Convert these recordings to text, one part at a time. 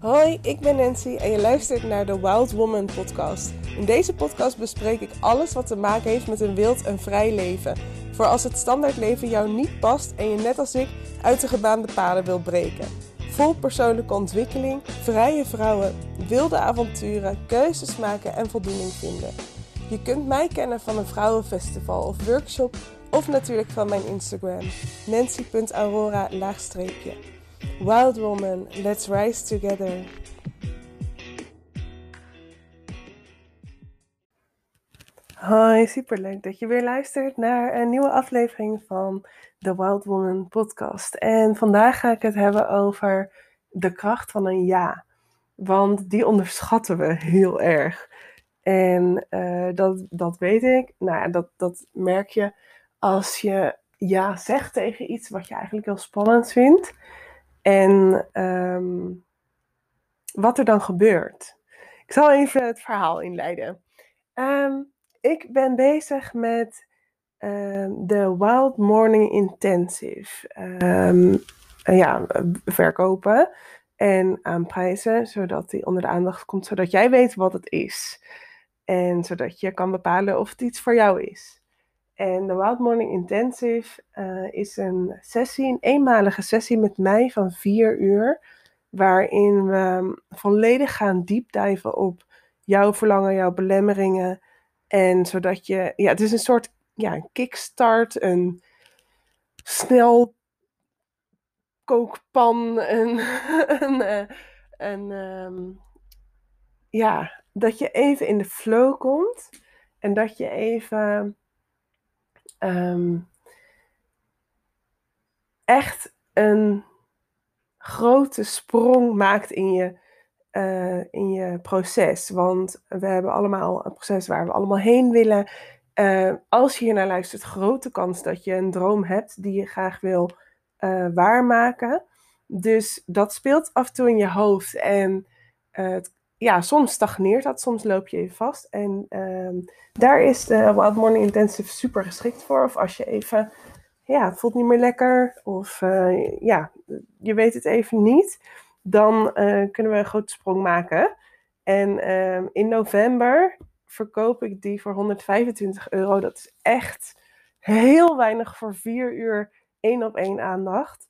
Hoi, ik ben Nancy en je luistert naar de Wild Woman podcast. In deze podcast bespreek ik alles wat te maken heeft met een wild en vrij leven. Voor als het standaardleven jou niet past en je net als ik uit de gebaande paden wil breken. Vol persoonlijke ontwikkeling, vrije vrouwen, wilde avonturen, keuzes maken en voldoening vinden. Je kunt mij kennen van een vrouwenfestival of workshop of natuurlijk van mijn Instagram nancy.aurora Wild Woman, let's rise together. Hoi, superleuk dat je weer luistert naar een nieuwe aflevering van de Wild Woman podcast. En vandaag ga ik het hebben over de kracht van een ja. Want die onderschatten we heel erg. En uh, dat, dat weet ik. Nou ja, dat, dat merk je als je ja zegt tegen iets wat je eigenlijk heel spannend vindt. En um, wat er dan gebeurt. Ik zal even het verhaal inleiden. Um, ik ben bezig met um, de Wild Morning Intensive. ja, verkopen en aanprijzen, zodat die onder de aandacht komt, zodat jij weet wat het is. En zodat je kan bepalen of het iets voor jou is. En de Wild Morning Intensive uh, is een sessie, een eenmalige sessie met mij van vier uur. Waarin we volledig gaan diepdijven op jouw verlangen, jouw belemmeringen. En zodat je, ja, het is een soort ja, een kickstart, een snel kookpan, een, een, een um, ja, dat je even in de flow komt. En dat je even um, echt een grote sprong maakt in je, uh, in je proces. Want we hebben allemaal een proces waar we allemaal heen willen. Uh, als je hier naar luistert, grote kans dat je een droom hebt die je graag wil uh, waarmaken. Dus dat speelt af en toe in je hoofd. En het ja, soms stagneert dat, soms loop je even vast. En ehm, daar is de Wild Morning Intensive super geschikt voor. Of als je even, ja, het voelt niet meer lekker. Of uh, ja, je weet het even niet. Dan uh, kunnen we een grote sprong maken. En uh, in november verkoop ik die voor 125 euro. Dat is echt heel weinig voor vier uur één op één aandacht.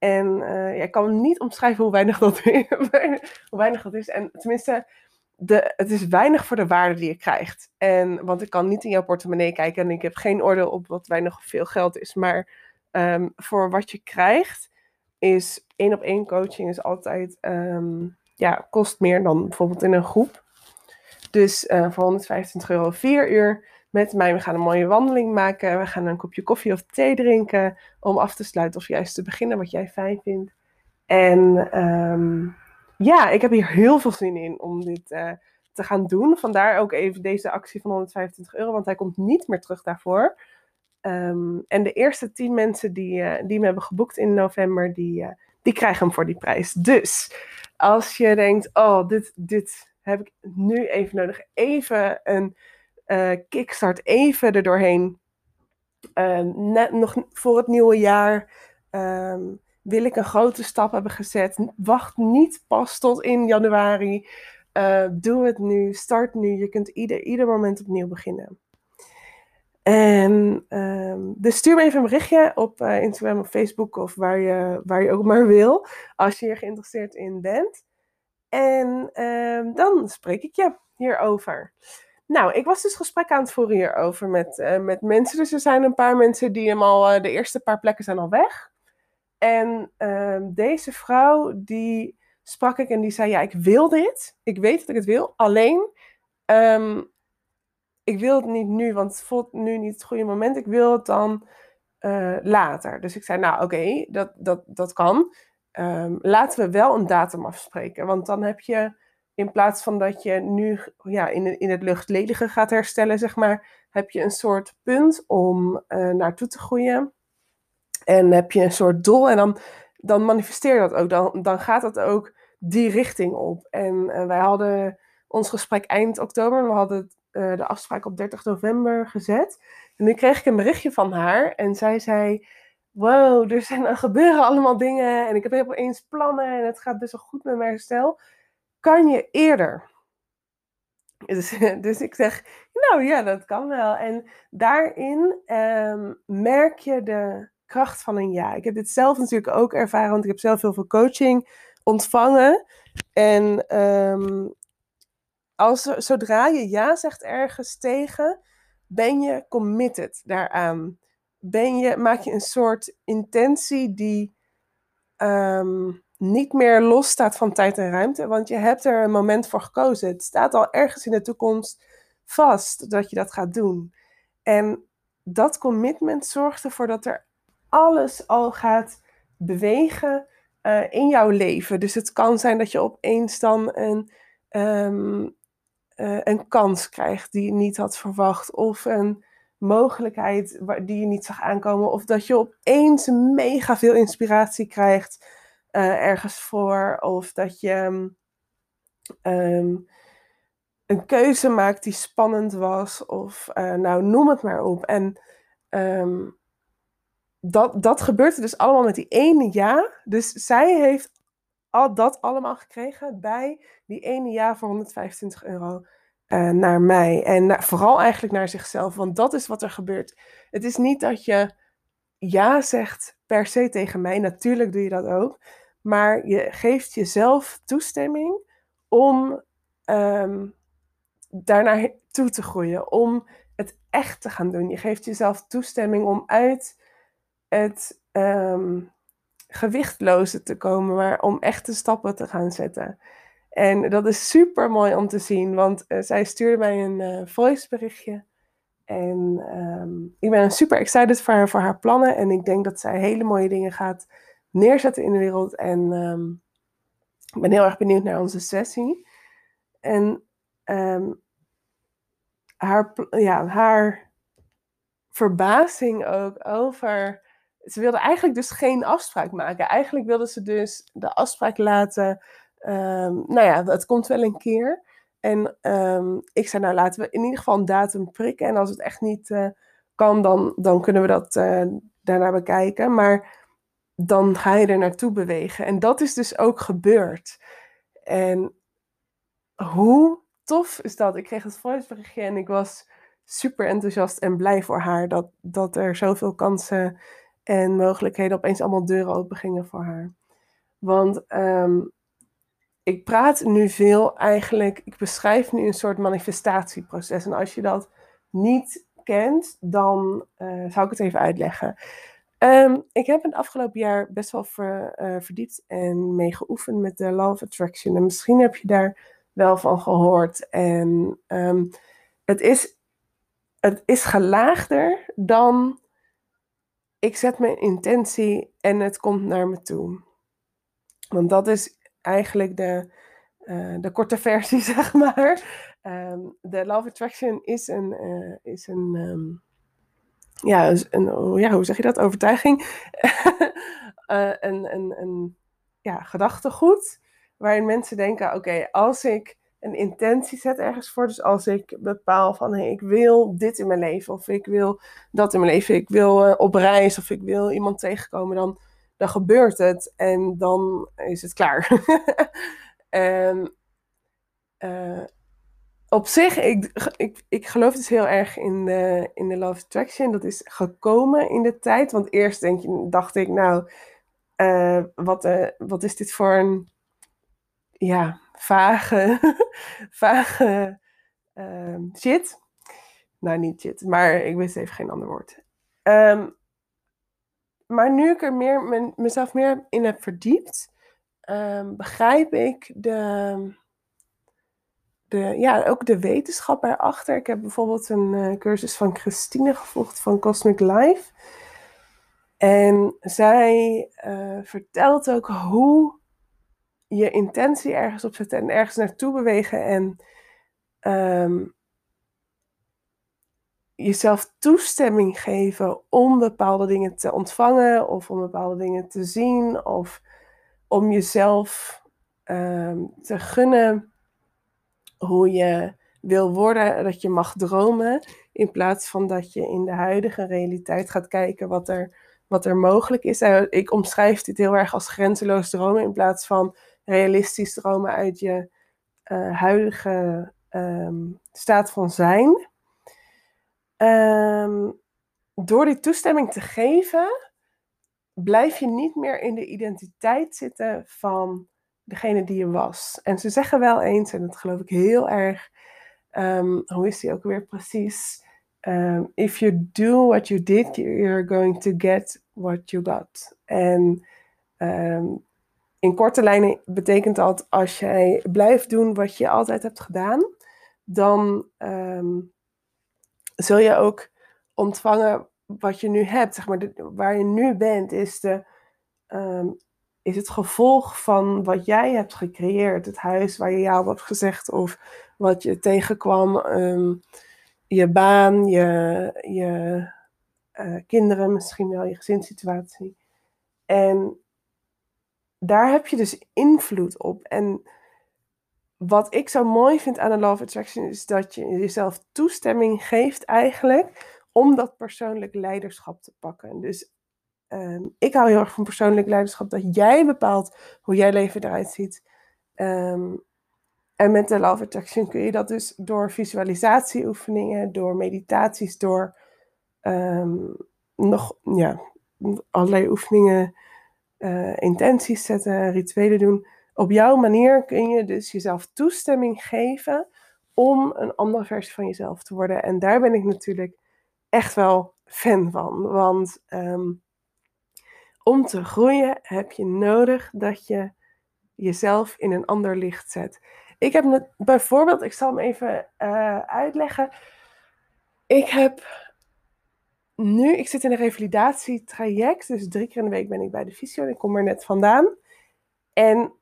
En uh, ik kan niet omschrijven hoe weinig dat, hoe weinig is. En tenminste, de, het is weinig voor de waarde die je krijgt. En, want ik kan niet in jouw portemonnee kijken en ik heb geen oordeel op wat weinig of veel geld is. Maar um, voor wat je krijgt, is één op één coaching is altijd, um, ja, kost meer dan bijvoorbeeld in een groep. Dus uh, voor 125 euro 4 uur met mij. We gaan een mooie wandeling maken. We gaan een kopje koffie of thee drinken. Om af te sluiten of juist te beginnen wat jij fijn vindt. En um, ja, ik heb hier heel veel zin in om dit uh, te gaan doen. Vandaar ook even deze actie van 125 euro. Want hij komt niet meer terug daarvoor. Um, en de eerste 10 mensen die, uh, die me hebben geboekt in november, die, uh, die krijgen hem voor die prijs. Dus als je denkt, oh, dit, dit heb ik nu even nodig. Even een uh, kickstart even er doorheen. Uh, net nog voor het nieuwe jaar um, wil ik een grote stap hebben gezet. Wacht niet pas tot in januari. Uh, doe het nu, start nu. Je kunt ieder, ieder moment opnieuw beginnen. En um, dus stuur me even een berichtje op Instagram of Facebook of waar je, waar je ook maar wil. Als je hier geïnteresseerd in bent. En um, dan spreek ik je hierover. Nou, ik was dus gesprek aan het voeren hierover met, uh, met mensen. Dus er zijn een paar mensen die hem al, uh, de eerste paar plekken zijn al weg. En uh, deze vrouw, die sprak ik en die zei, ja, ik wil dit. Ik weet dat ik het wil. Alleen, um, ik wil het niet nu, want het voelt nu niet het goede moment. Ik wil het dan uh, later. Dus ik zei, nou, oké, dat, dat, dat kan. Um, laten we wel een datum afspreken. Want dan heb je in plaats van dat je nu ja, in, in het luchtledige gaat herstellen, zeg maar, heb je een soort punt om uh, naartoe te groeien. En heb je een soort doel en dan, dan manifesteer dat ook. Dan, dan gaat dat ook die richting op. En uh, wij hadden ons gesprek eind oktober. We hadden uh, de afspraak op 30 november gezet. En nu kreeg ik een berichtje van haar. En zij zei: wow, er, zijn, er gebeuren allemaal dingen en ik heb opeens plannen en het gaat best wel goed met mijn herstel. Kan je eerder? Dus, dus ik zeg, nou ja, dat kan wel. En daarin ehm, merk je de kracht van een ja. Ik heb dit zelf natuurlijk ook ervaren, want ik heb zelf heel veel coaching ontvangen. En ehm, als, zodra je ja zegt ergens tegen, ben je committed daaraan. Ben je, maak je een soort intentie die ehm, niet meer los staat van tijd en ruimte, want je hebt er een moment voor gekozen. Het staat al ergens in de toekomst vast dat je dat gaat doen. En dat commitment zorgt ervoor dat er alles al gaat bewegen uh, in jouw leven. Dus het kan zijn dat je opeens dan een, um, uh, een kans krijgt die je niet had verwacht. Of een mogelijkheid die je niet zag aankomen. Of dat je opeens mega veel inspiratie krijgt uh, ergens voor. Of dat je um, een keuze maakt die spannend was. Of nou, noem het maar op. En um, dat, dat gebeurt er dus allemaal met die ene ja. Dus zij heeft al dat allemaal gekregen bij die ene ja voor 125 euro uh, naar mij. En vooral eigenlijk naar zichzelf, want dat is wat er gebeurt. Het is niet dat je ja zegt per se tegen mij, natuurlijk doe je dat ook. Maar je geeft jezelf toestemming om um, daarnaar toe te groeien, om het echt te gaan doen. Je geeft jezelf toestemming om uit het um, gewichtloze te komen, maar om echte stappen te gaan zetten. En dat is super mooi om te zien, want uh, zij stuurde mij een uh, voiceberichtje. En um, ik ben super excited voor haar, voor haar plannen. En ik denk dat zij hele mooie dingen gaat neerzetten in de wereld. En um, ik ben heel erg benieuwd naar onze sessie. En um, haar, ja, haar verbazing ook over ze wilde eigenlijk dus geen afspraak maken. Eigenlijk wilde ze dus de afspraak laten. Nou ja, het komt wel een keer. En um, ik zei, nou laten we in ieder geval een datum prikken. En als het echt niet uh, kan, dan, dan kunnen we dat uh, daarna bekijken. Maar dan ga je er naartoe bewegen. En dat is dus ook gebeurd. En hoe tof is dat? Ik kreeg het voiceberichtje en ik was super enthousiast en blij voor haar dat, dat er zoveel kansen en mogelijkheden opeens allemaal deuren open gingen voor haar. Want um, ik praat nu veel eigenlijk, ik beschrijf nu een soort manifestatieproces. En als je dat niet kent, dan uh, zou ik het even uitleggen. Um, ik heb het afgelopen jaar best wel uh, verdiept en mee geoefend met de Law of Attraction. En misschien heb je daar wel van gehoord. En um, het, is, het is gelaagder dan ik zet mijn intentie en het komt naar me toe. Want dat is eigenlijk de, uh, de korte versie, zeg maar. Um, de Love Attraction is een, uh, is een um, ja, een, ja, hoe zeg je dat? Overtuiging. uh, een, een, een ja, gedachtegoed. Waarin mensen denken: oké, als ik een intentie zet ergens voor. Dus als ik bepaal van hey, ik wil dit in mijn leven, of ik wil dat in mijn leven, ik wil op reis, of ik wil iemand tegenkomen, dan, dan gebeurt het en dan is het klaar. en uh, op zich, ik, ik, ik geloof dus heel erg in de, in de Love Attraction. Dat is gekomen in de tijd. Want eerst denk je, dacht ik, nou, uh, wat, wat is dit voor een ja, vage, vage uh, shit. Nou, niet shit, maar ik wist even geen ander woord. Um, maar nu ik er meer, mezelf meer in heb verdiept, um, begrijp ik de, de, ja, ook de wetenschap erachter. Ik heb bijvoorbeeld een uh, cursus van Christine gevolgd van Cosmic Life. En zij uh, vertelt ook hoe je intentie ergens op zetten en ergens naartoe bewegen en um, jezelf toestemming geven om bepaalde dingen te ontvangen of om bepaalde dingen te zien of om jezelf um, te gunnen hoe je wil worden, dat je mag dromen in plaats van dat je in de huidige realiteit gaat kijken wat er wat er mogelijk is. ik omschrijf dit heel erg als grenzeloos dromen in plaats van realistisch dromen uit je uh, huidige ehm, staat van zijn. Um, door die toestemming te geven, blijf je niet meer in de identiteit zitten van degene die je was. En ze zeggen wel eens, en dat geloof ik heel erg, um, hoe is die ook weer precies? Um, if you do what you did, you're going to get what you got. En in korte lijnen betekent dat als jij blijft doen wat je altijd hebt gedaan, dan zul je ook ontvangen wat je nu hebt. Zeg maar, waar je nu bent, is, de, ehm, is het gevolg van wat jij hebt gecreëerd. Het huis waar je jou hebt gezegd of wat je tegenkwam. Ehm, je baan, je, je uh, kinderen, misschien wel je gezinssituatie. En daar heb je dus invloed op. En wat ik zo mooi vind aan de Love Attraction is dat je jezelf toestemming geeft eigenlijk om dat persoonlijk leiderschap te pakken. Dus ehm, ik hou heel erg van persoonlijk leiderschap, dat jij bepaalt hoe jij leven eruit ziet. Ehm, en met de Love Attraction kun je dat dus door visualisatieoefeningen, door meditaties, door ehm, nog ja, allerlei oefeningen, uh, intenties zetten, rituelen doen. Op jouw manier kun je dus jezelf toestemming geven om een andere versie van jezelf te worden. En daar ben ik natuurlijk echt wel fan van. Want ehm, om te groeien heb je nodig dat je jezelf in een ander licht zet. Ik heb bijvoorbeeld, ik zal hem even uh, uitleggen. Ik heb nu, ik zit in een revalidatietraject, dus drie keer in de week ben ik bij de fysio. Ik kom er net vandaan. En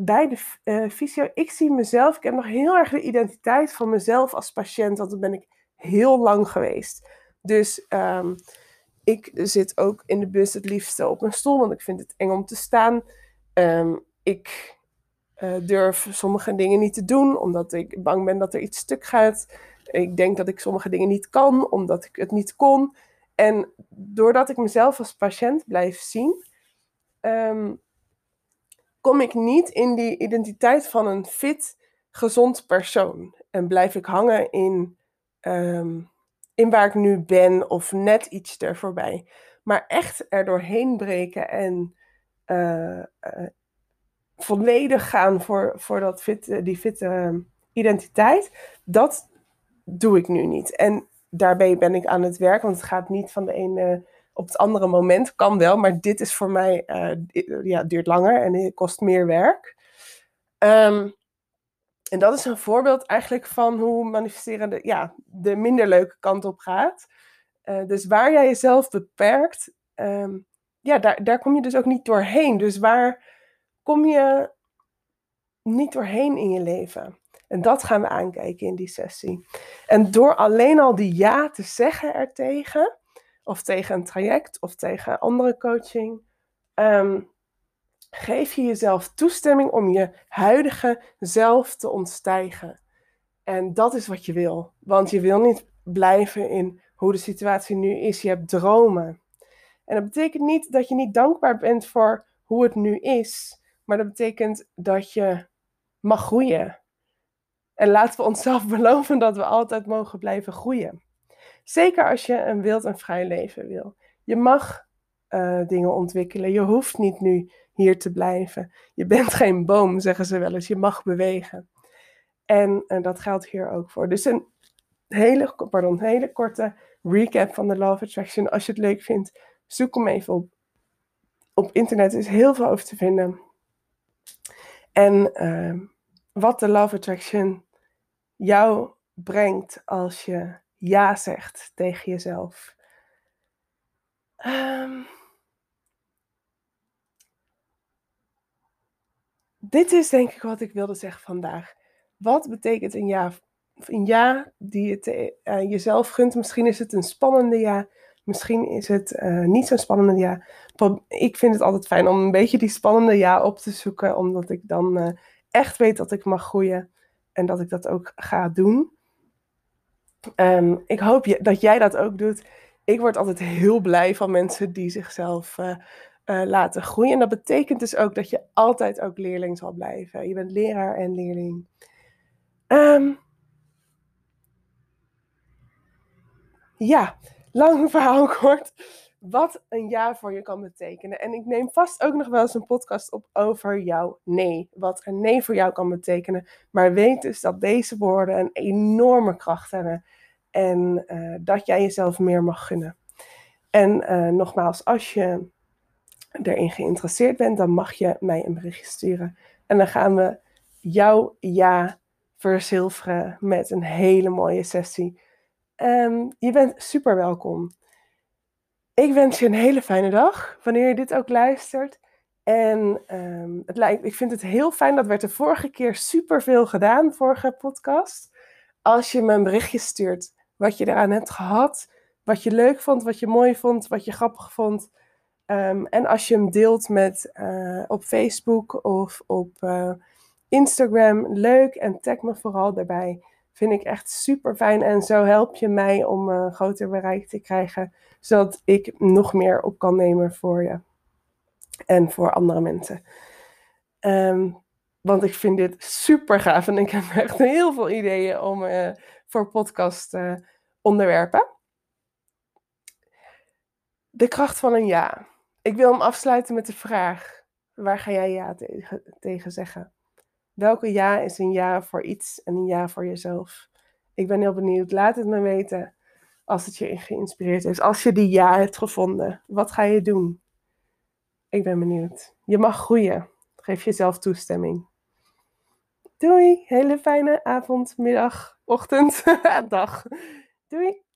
bij de uh, fysio, ik zie mezelf, ik heb nog heel erg de identiteit van mezelf als patiënt, want dat ben ik heel lang geweest. Dus um, ik zit ook in de bus het liefste op een stoel, want ik vind het eng om te staan. Um, ik uh, durf sommige dingen niet te doen, omdat ik bang ben dat er iets stuk gaat. Ik denk dat ik sommige dingen niet kan, omdat ik het niet kon. En doordat ik mezelf als patiënt blijf zien, um, kom ik niet in die identiteit van een fit, gezond persoon. En blijf ik hangen in, um, in waar ik nu ben of net iets er voorbij. Maar echt er doorheen breken en uh, uh, volledig gaan voor, voor dat fit, die fitte identiteit, dat doe ik nu niet. En daarbij ben ik aan het werk, want het gaat niet van de ene op het andere moment. Kan wel, maar dit is voor mij, uh, ja, duurt langer en kost meer werk. Um, en dat is een voorbeeld eigenlijk van hoe manifesteren de, ja, de minder leuke kant op gaat. Uh, dus waar jij jezelf beperkt, um, ja, daar, daar kom je dus ook niet doorheen. Dus waar kom je niet doorheen in je leven? En dat gaan we aankijken in die sessie. En door alleen al die ja te zeggen ertegen, of tegen een traject, of tegen andere coaching, um, geef je jezelf toestemming om je huidige zelf te ontstijgen. En dat is wat je wil. Want je wil niet blijven in hoe de situatie nu is. Je hebt dromen. En dat betekent niet dat je niet dankbaar bent voor hoe het nu is. Maar dat betekent dat je mag groeien. En laten we onszelf beloven dat we altijd mogen blijven groeien. Zeker als je een wild en vrij leven wil. Je mag uh, dingen ontwikkelen. Je hoeft niet nu hier te blijven. Je bent geen boom, zeggen ze wel eens. Je mag bewegen. En, en dat geldt hier ook voor. Dus een hele, pardon, hele korte recap van de of Attraction. Als je het leuk vindt, zoek hem even op. Op internet is heel veel over te vinden. En uh, wat de of Attraction jou brengt als je ja zegt tegen jezelf. Um, dit is denk ik wat ik wilde zeggen vandaag. Wat betekent een ja, een ja die je te, uh, jezelf gunt? Misschien is het een spannende ja. Misschien is het uh, niet zo'n spannende ja. Ik vind het altijd fijn om een beetje die spannende ja op te zoeken. Omdat ik dan uh, echt weet dat ik mag groeien. En dat ik dat ook ga doen. Um, ik hoop je, dat jij dat ook doet. ik word altijd heel blij van mensen die zichzelf uh, uh, laten groeien. En dat betekent dus ook dat je altijd ook leerling zal blijven. Je bent leraar en leerling. Um, ja, lang verhaal kort. Wat een ja voor je kan betekenen. En ik neem vast ook nog wel eens een podcast op over jouw nee. Wat een nee voor jou kan betekenen. Maar weet dus dat deze woorden een enorme kracht hebben. En uh, dat jij jezelf meer mag gunnen. En uh, nogmaals, als je erin geïnteresseerd bent, dan mag je mij een berichtje sturen. En dan gaan we jouw ja verzilveren met een hele mooie sessie. Um, je bent super welkom. Ik wens je een hele fijne dag, wanneer je dit ook luistert. En um, het lijkt, ik vind het heel fijn, dat werd de vorige keer super veel gedaan, vorige podcast. Als je me een berichtje stuurt wat je eraan hebt gehad, wat je leuk vond, wat je mooi vond, wat je grappig vond. Um, en als je hem deelt met, uh, op Facebook of op uh, Instagram, leuk en tag me vooral daarbij. Vind ik echt super fijn en zo help je mij om een groter bereik te krijgen, zodat ik nog meer op kan nemen voor je en voor andere mensen. Um, want ik vind dit super gaaf en ik heb echt heel veel ideeën om voor podcast uh, onderwerpen. De kracht van een ja. Ik wil hem afsluiten met de vraag: waar ga jij ja tegen, tegen zeggen? Welke ja is een ja voor iets en een ja voor jezelf? Ik ben heel benieuwd. Laat het me weten als het je geïnspireerd heeft. Als je die ja hebt gevonden, wat ga je doen? Ik ben benieuwd. Je mag groeien. Geef jezelf toestemming. Doei. Hele fijne avond, middag, ochtend, dag. Doei.